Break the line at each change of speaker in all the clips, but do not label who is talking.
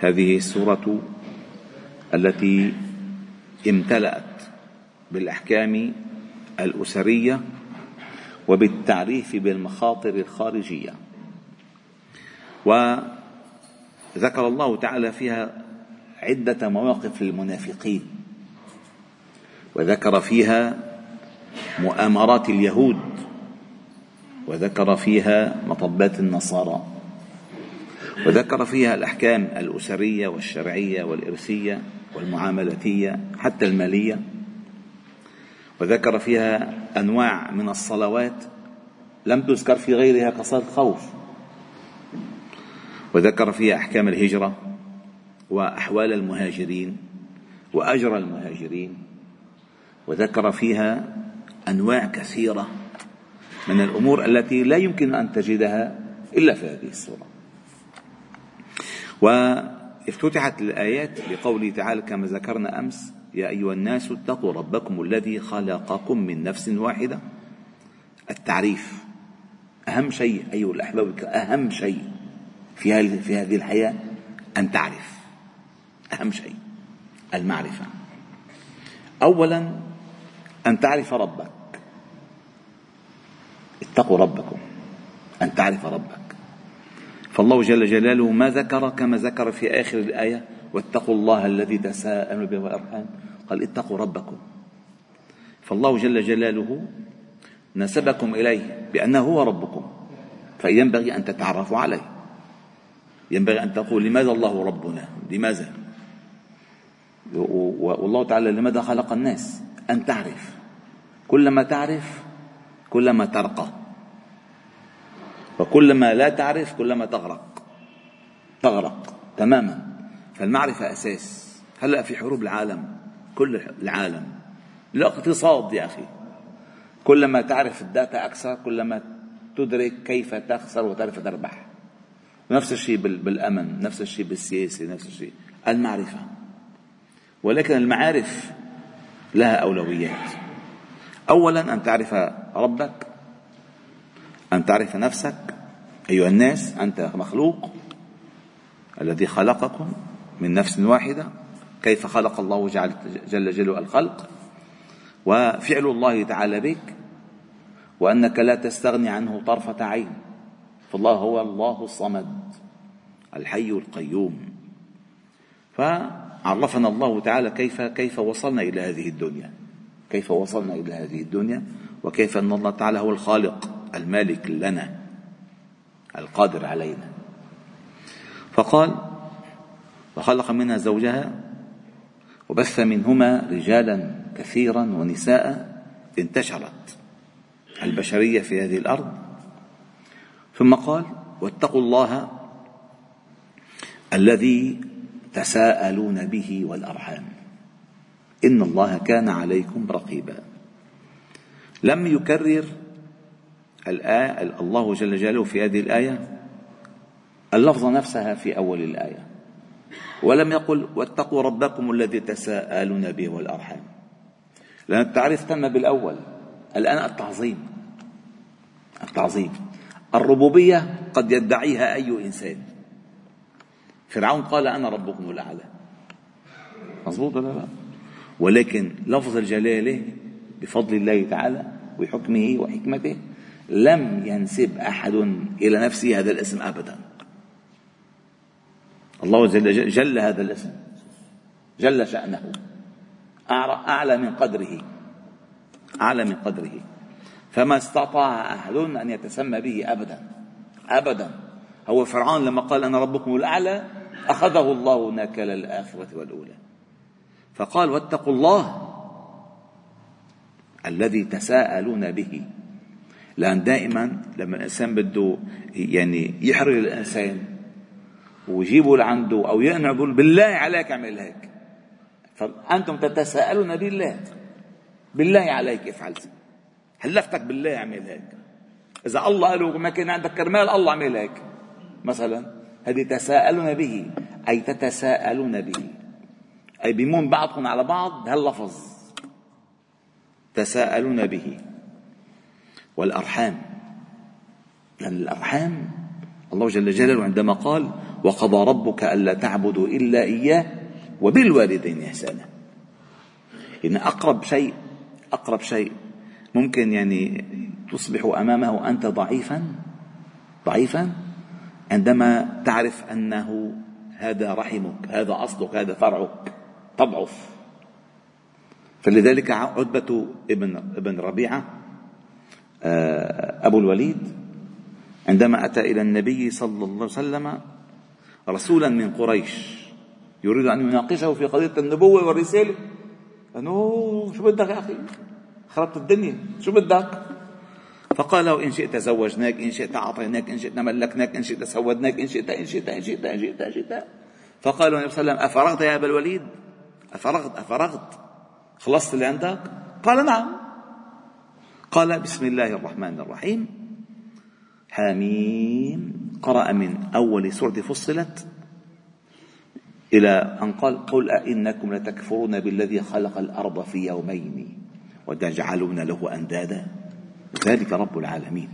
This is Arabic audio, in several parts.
هذه السورة التي امتلأت بالأحكام الأسرية وبالتعريف بالمخاطر الخارجية. وذكر الله تعالى فيها عدة مواقف للمنافقين. وذكر فيها مؤامرات اليهود. وذكر فيها مطبات النصارى. وذكر فيها الأحكام الأسرية والشرعية والإرثية والمعاملاتية حتى المالية. وذكر فيها أنواع من الصلوات لم تذكر في غيرها كصلاة الخوف. وذكر فيها أحكام الهجرة وأحوال المهاجرين وأجر المهاجرين. وذكر فيها أنواع كثيرة من الأمور التي لا يمكن أن تجدها إلا في هذه السوره وافتتحت الآيات بقوله تعالى كما ذكرنا أمس يا أيها الناس اتقوا ربكم الذي خلقكم من نفس واحدة. التعريف أهم شيء أيها الأحباب أهم شيء في في هذه الحياة أن تعرف. أهم شيء المعرفة. اولا أن تعرف ربك. اتقوا ربكم أن تعرف ربك. فالله جل جلاله ما ذكر كما ذكر في آخر الآية واتقوا الله الذي تساءلون به والأرحام. قال اتقوا ربكم. فالله جل جلاله نسبكم إليه بأنه هو ربكم فينبغي أن تتعرفوا عليه. ينبغي أن تقول لماذا الله ربنا؟ لماذا؟ والله تعالى لماذا خلق الناس؟ أن تعرف. كلما تعرف كلما ترقى. وكلما لا تعرف كلما تغرق. تغرق تماما. فالمعرفة أساس. هلأ في حروب العالم. كل العالم. الاقتصاد يا أخي. كلما تعرف الداتا أكثر كلما تدرك كيف تخسر وتعرف تربح. نفس الشيء بالأمن نفس الشيء بالسياسة نفس الشيء. المعرفة. ولكن المعارف لها أولويات. أولا أن تعرف ربك. أن تعرف نفسك أيها الناس أنت مخلوق الذي خلقكم من نفس واحدة. كيف خلق الله جل جلاله الخلق؟ وفعل الله تعالى بك وأنك لا تستغني عنه طرفة عين. فالله هو الله الصمد الحي القيوم. فعرفنا الله تعالى كيف كيف وصلنا إلى هذه الدنيا. كيف وصلنا إلى هذه الدنيا وكيف أن الله تعالى هو الخالق. المالك لنا القادر علينا. فقال وخلق منها زوجها وبث منهما رجالا كثيرا ونساء انتشرت البشرية في هذه الأرض. ثم قال واتقوا الله الذي تساءلون به والأرحام. إن الله كان عليكم رقيبا. لم يكرر الآية الله جل جلاله في هذه الآية اللفظة نفسها في أول الآية. ولم يقل واتقوا ربكم الذي تساءلون به والأرحام. لأن التعريف تم بالأول الآن التعظيم التعظيم. الربوبية قد يدعيها أي إنسان. فرعون قال أنا ربكم الأعلى. مضبوط ولا لا؟ ولكن لفظ الجلالة بفضل الله تعالى وحكمه وحكمته لم ينسب أحد إلى نفسه هذا الاسم أبدا. الله جل, جل هذا الاسم. جل شأنه. أعلى من قدره. أعلى من قدره. فما استطاع أحد أن يتسمى به أبدا. أبدا. هو فرعون لما قال أنا ربكم الأعلى أخذه الله نكل الآخرة والأولى. فقال واتقوا الله الذي تساءلون به. لأن دائما لما الإنسان بده يعني يحرج الإنسان ويجيبوا لعنده أو يقنعوا بالله عليك اعمل هيك. فأنتم تتساءلون بالله. بالله عليك افعل. حلفتك بالله اعمل هيك. إذا الله قالوا ما كان عندك كرمال الله اعمل هيك. مثلا هذه تساءلون به. أي تتساءلون به. أي بيمون بعضكم على بعض بهاللفظ تساءلون به. والأرحام. لأن الأرحام الله جل جلاله عندما قال وقضى ربك ألا تعبدوا إلا إياه وبالوالدين إحسانا. إن أقرب شيء أقرب شيء ممكن يعني تصبح أمامه أنت ضعيفا ضعيفا عندما تعرف أنه هذا رحمك هذا أصلك هذا فرعك تضعف. فلذلك عتبة ابن ابن ربيعة أبو الوليد عندما أتى إلى النبي صلى الله عليه وسلم رسولا من قريش يريد أن يناقشه في قضية النبوة والرسالة. أنه شو بدك يا أخي؟ خربت الدنيا شو بدك؟ فقال له إن شئت زوجناك إن شئت أعطيناك إن شئت ملكناك إن شئت سودناك إن شئت إن شئت إن شئت إن شئت, إن شئت. فقال النبي صلى الله عليه وسلم أفرغت يا أبا الوليد؟ أفرغت أفرغت. خلصت اللي عندك؟ قال نعم. قال بسم الله الرحمن الرحيم. حاميم. قرأ من أول سورة فصلت إلى أن قال قل أئنكم لتكفرون بالذي خلق الأرض في يومين وتجعلون له أندادا. ذلك رب العالمين.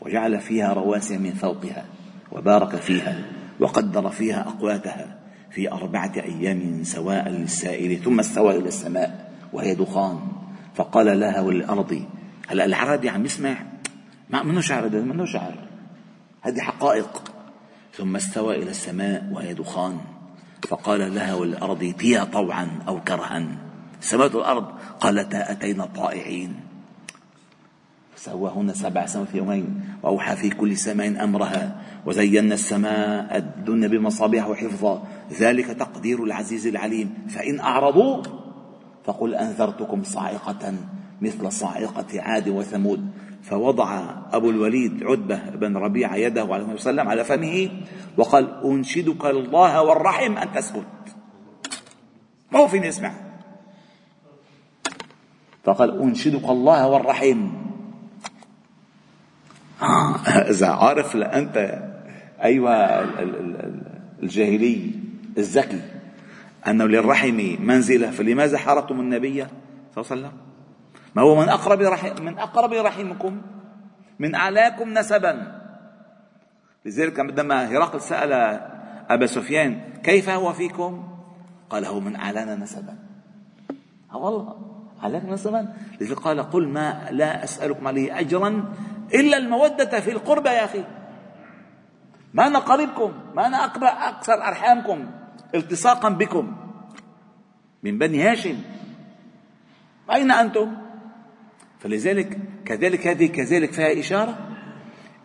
وجعل فيها رواسي من فوقها وبارك فيها وقدر فيها أقواتها في أربعة أيام سواء للسائل ثم استوى إلى السماء وهي دخان. فقال لها وللأرض هلا العربي عم يسمع؟ ما منه شعر هذا منه شعر. هذه حقائق. ثم استوى إلى السماء وهي دخان. فقال لها والأرض ائتيا طوعا أو كرها. السماوات والأرض قالتا أتينا طائعين. سواهن سبع سنوات في يومين. وأوحى في كل سماء أمرها. وزينا السماء الدنيا بمصابيح وحفظا ذلك تقدير العزيز العليم. فإن أعرضوا فقل أنذرتكم صاعقة مثل صاعقة عاد وثمود. فوضع أبو الوليد عتبة بن ربيعة يده عليه وسلم على فمه وقال أنشدك الله والرحم أن تسكت. ما هو فيني اسمع فقال أنشدك الله والرحم. آه إذا عارف لأنت أيها الجاهلي الذكي. أنه للرحم منزلة فلماذا حاربتم النبي صلى الله عليه وسلم؟ ما هو من أقرب رحم من أقرب رحمكم؟ من أعلاكم نسبا. لذلك عندما هرقل سأل أبا سفيان كيف هو فيكم؟ قال هو من أعلانا نسبا. ها والله أعلانا نسبا. لذلك قال قل ما لا أسألكم عليه أجرا إلا المودة في القربى يا أخي. ما أنا قريبكم ما أنا أكثر أرحامكم. التصاقا بكم من بني هاشم. أين أنتم؟ فلذلك كذلك هذه كذلك فيها إشارة.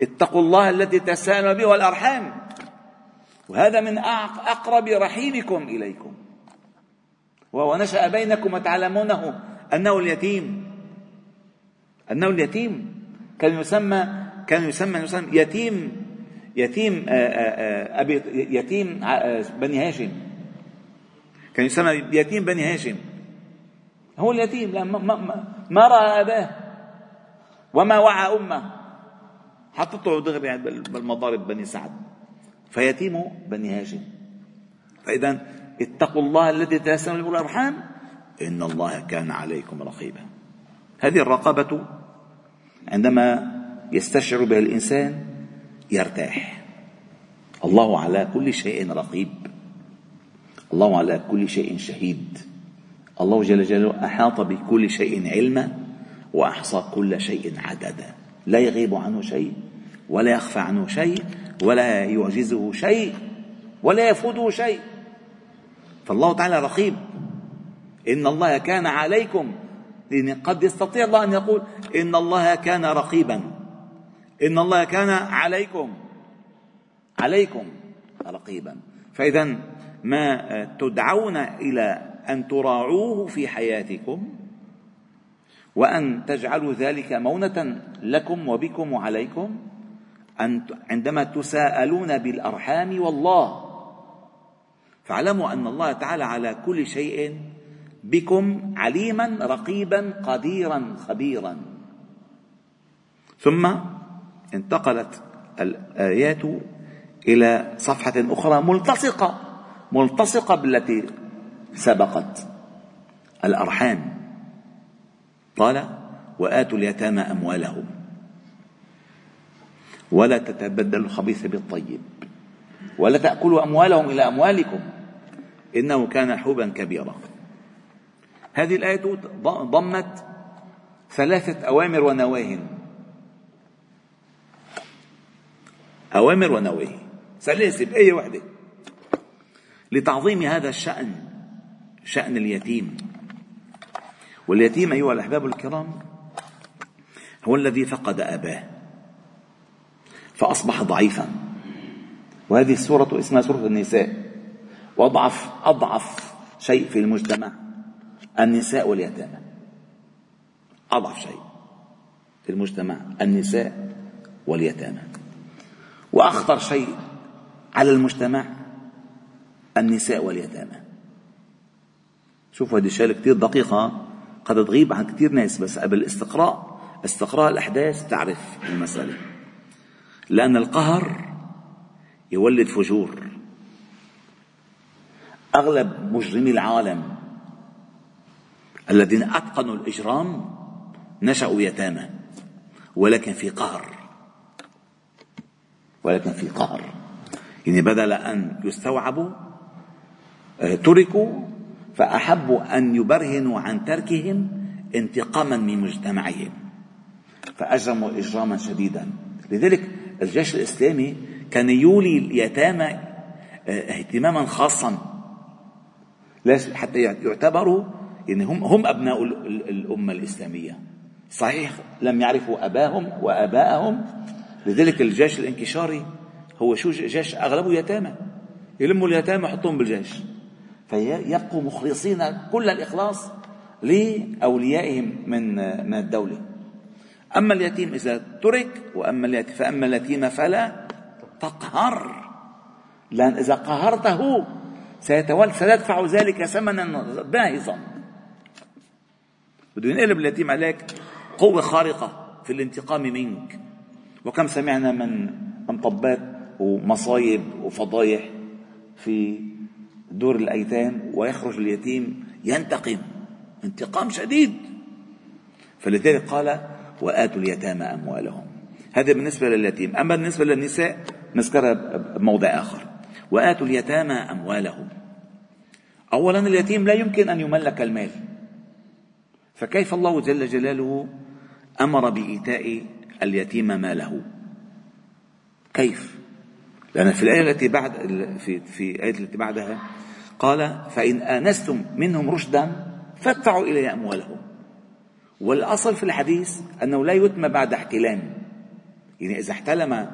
اتقوا الله الذي تساءلون به والأرحام. وهذا من أقرب رحيمكم إليكم. وهو نشأ بينكم وتعلمونه أنه اليتيم. أنه اليتيم. كان يسمى كان يسمى, يسمى يتيم يتيم آه، آه، آه، أبي يتيم بني هاشم. كان يسمى يتيم بني هاشم. هو اليتيم لا ما, ما, ما رأى أباه. وما وعى أمه. حطته دغري بالمضارب بني سعد. فيتيم بني هاشم. فإذا اتقوا الله الذي تيسرون له الأرحام إن الله كان عليكم رقيبا. هذه الرقابة عندما يستشعر بها الإنسان يرتاح. الله على كل شيء رقيب. الله على كل شيء شهيد. الله جل جلاله أحاط بكل شيء علما وأحصى كل شيء عددا. لا يغيب عنه شيء ولا يخفى عنه شيء ولا يعجزه شيء ولا يفوته شيء. فالله تعالى رقيب. إن الله كان عليكم لأن قد يستطيع الله أن يقول إن الله كان رقيبا. إن الله كان عليكم. عليكم رقيبا. فإذا ما تدعون إلى أن تراعوه في حياتكم وأن تجعلوا ذلك مونة لكم وبكم وعليكم أن عندما تساءلون بالأرحام والله فاعلموا أن الله تعالى على كل شيء بكم عليما رقيبا قديرا خبيرا. ثم انتقلت الآيات إلى صفحة أخرى ملتصقة. ملتصقة بالتي سبقت. الأرحام. قال وآتوا اليتامى أموالهم. ولا تتبدلوا الخبيث بالطيب. ولا تأكلوا أموالهم إلى أموالكم. إنه كان حوبا كبيرا. هذه الآية ضمت ثلاثة أوامر ونواهي. أوامر ونواهي. ثلاثة بآية واحدة لتعظيم هذا الشأن شأن اليتيم. واليتيم أيها الأحباب الكرام هو الذي فقد أباه فأصبح ضعيفا. وهذه السورة اسمها سورة النساء. وأضعف أضعف شيء في المجتمع النساء واليتامى. أضعف شيء في المجتمع النساء واليتامى. وأخطر شيء على المجتمع النساء واليتامى. شوفوا هذه الشغلة كثير دقيقة قد تغيب عن كثير ناس بس قبل الاستقراء استقراء الأحداث تعرف المسألة. لأن القهر يولد فجور. أغلب مجرمي العالم الذين أتقنوا الإجرام نشأوا يتامى ولكن في قهر. ولكن في قهر. يعني بدل أن يستوعبوا تركوا فأحبوا أن يبرهنوا عن تركهم انتقاما من مجتمعهم فأجرموا إجراما شديدا. لذلك الجيش الإسلامي كان يولي اليتامى آه، اهتماما خاصا. ليش حتى يعتبروا يعني هم هم أبناء الأمة الإسلامية. صحيح لم يعرفوا أباهم وآباءهم. لذلك الجيش الانكشاري هو شو جيش أغلبه يتامى. يلموا اليتامى يحطوهم بالجيش. فيبقوا مخلصين كل الإخلاص لأوليائهم من من الدولة. أما اليتيم إذا ترك وأما اليتيم فأما اليتيم فلا تقهر. لأن إذا قهرته سيتولى سيدفع ذلك ثمنا باهظا. بده ينقلب اليتيم عليك قوة خارقة في الانتقام منك. وكم سمعنا من مطبات ومصايب وفضايح في دور الأيتام ويخرج اليتيم ينتقم انتقام شديد. فلذلك قال وآتوا اليتامى أموالهم. هذا بالنسبة لليتيم. أما بالنسبة للنساء نذكرها بموضع آخر. وآتوا اليتامى أموالهم. أولا اليتيم لا يمكن أن يملك المال. فكيف الله جل جلاله أمر بإيتاء اليتيم ماله؟ كيف؟ لأن في الآية التي بعد في في الآية التي بعدها قال فإن آنستم منهم رشدا فادفعوا إلي أموالهم. والأصل في الحديث أنه لا يتم بعد احتلام. يعني إذا احتلم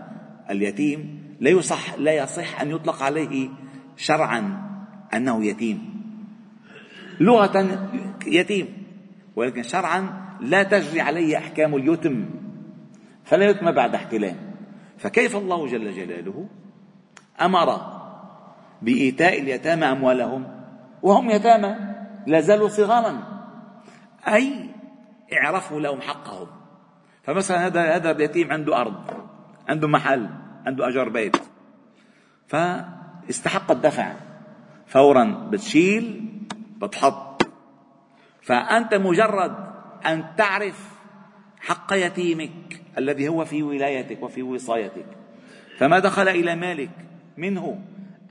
اليتيم لا يصح لا يصح أن يطلق عليه شرعا أنه يتيم. لغة يتيم ولكن شرعا لا تجري عليه أحكام اليتم فلا يتم بعد احتلام. فكيف الله جل جلاله أمر بإيتاء اليتامى أموالهم وهم يتامى لا زالوا صغارا. أي اعرفوا لهم حقهم. فمثلا هذا هذا اليتيم عنده أرض عنده محل عنده أجر بيت. فاستحق الدفع. فورا بتشيل بتحط. فأنت مجرد أن تعرف حق يتيمك الذي هو في ولايتك وفي وصايتك. فما دخل إلى مالك منه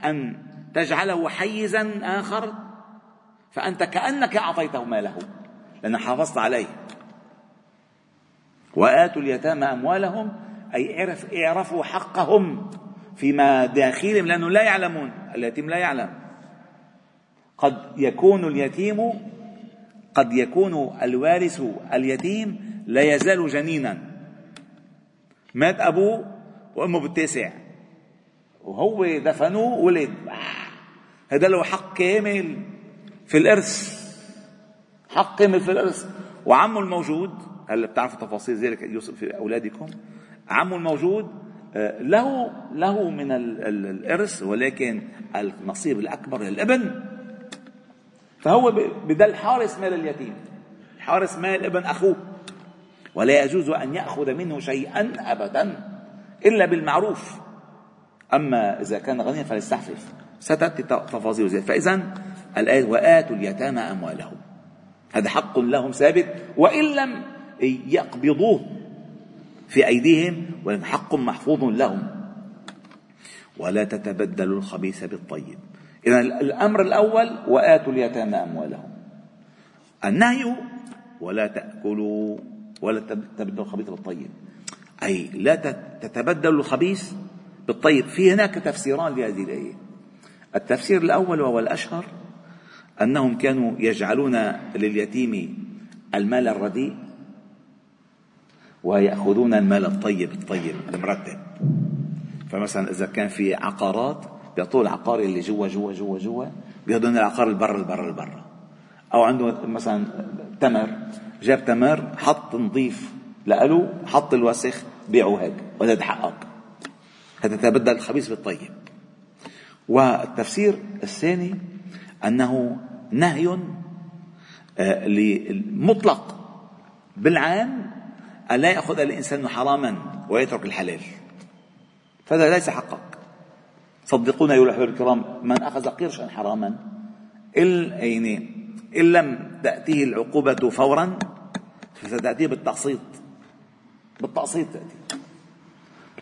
أن تجعله حيزا آخر فأنت كأنك أعطيته ماله لأن حافظت عليه. وآتوا اليتامى أموالهم أي اعرف اعرفوا حقهم فيما داخلهم لأنه لا يعلمون. اليتيم لا يعلم. قد يكون اليتيم قد يكون الوارث اليتيم لا يزال جنينا. مات أبوه وأمه بالتاسع. وهو دفنوه ولد. هذا له حق كامل في الإرث. حق كامل في الإرث. وعمه الموجود هلا بتعرفوا تفاصيل ذلك؟ يوسف في أولادكم. عمه الموجود آه، له له من الإرث ولكن النصيب الأكبر للابن. فهو بدل حارس مال اليتيم. حارس مال ابن أخوه. ولا يجوز أن يأخذ منه شيئا أبدا إلا بالمعروف. أما إذا كان غنيا فليستحفف ستأتي تفاصيل ذلك فإذا الآية وآتوا اليتامى أموالهم. هذا حق لهم ثابت. وإن لم يقبضوه في أيديهم ولكن حق محفوظ لهم. ولا تتبدلوا الخبيث بالطيب. إذا الأمر الأول وآتوا اليتامى أموالهم. النهي ولا تأكلوا ولا تتبدلوا الخبيث بالطيب. أي لا تتبدلوا الخبيث بالطيب. في هناك تفسيران لهذه الآية. التفسير الأول وهو الأشهر أنهم كانوا يجعلون لليتيم المال الرديء ويأخذون المال الطيب الطيب المرتب. فمثلا إذا كان في عقارات بيعطوه العقار اللي جوا جوا جوا جوا بياخذون العقار البر البر البر أو عنده مثلا تمر جاب تمر حط نظيف لألو حط الوسخ بيعه هيك وهذا حقك هذا تبدل الخبيث بالطيب. والتفسير الثاني أنه نهي آه، مطلق بالعام ألا يأخذ الإنسان حراما ويترك الحلال. فهذا ليس حقك صدقونا أيها الأحباب الكرام من أخذ قرشا حراما إن يعني إن لم تأتيه العقوبة فورا فستأتيه بالتقسيط. بالتقسيط تأتي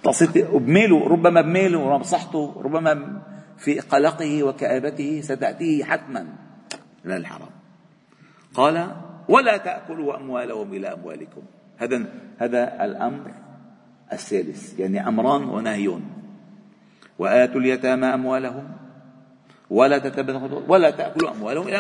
بالتقسيط بميله ربما بميله ربما بصحته ربما في قلقه وكآبته ستأتيه حتما. من الحرام. قال ولا تأكلوا أموالهم إلى أموالكم. هذا هذا الأمر الثالث يعني أمران ونهيون وآتوا اليتامى أموالهم ولا تتبذلوا ولا تأكلوا أموالهم إلى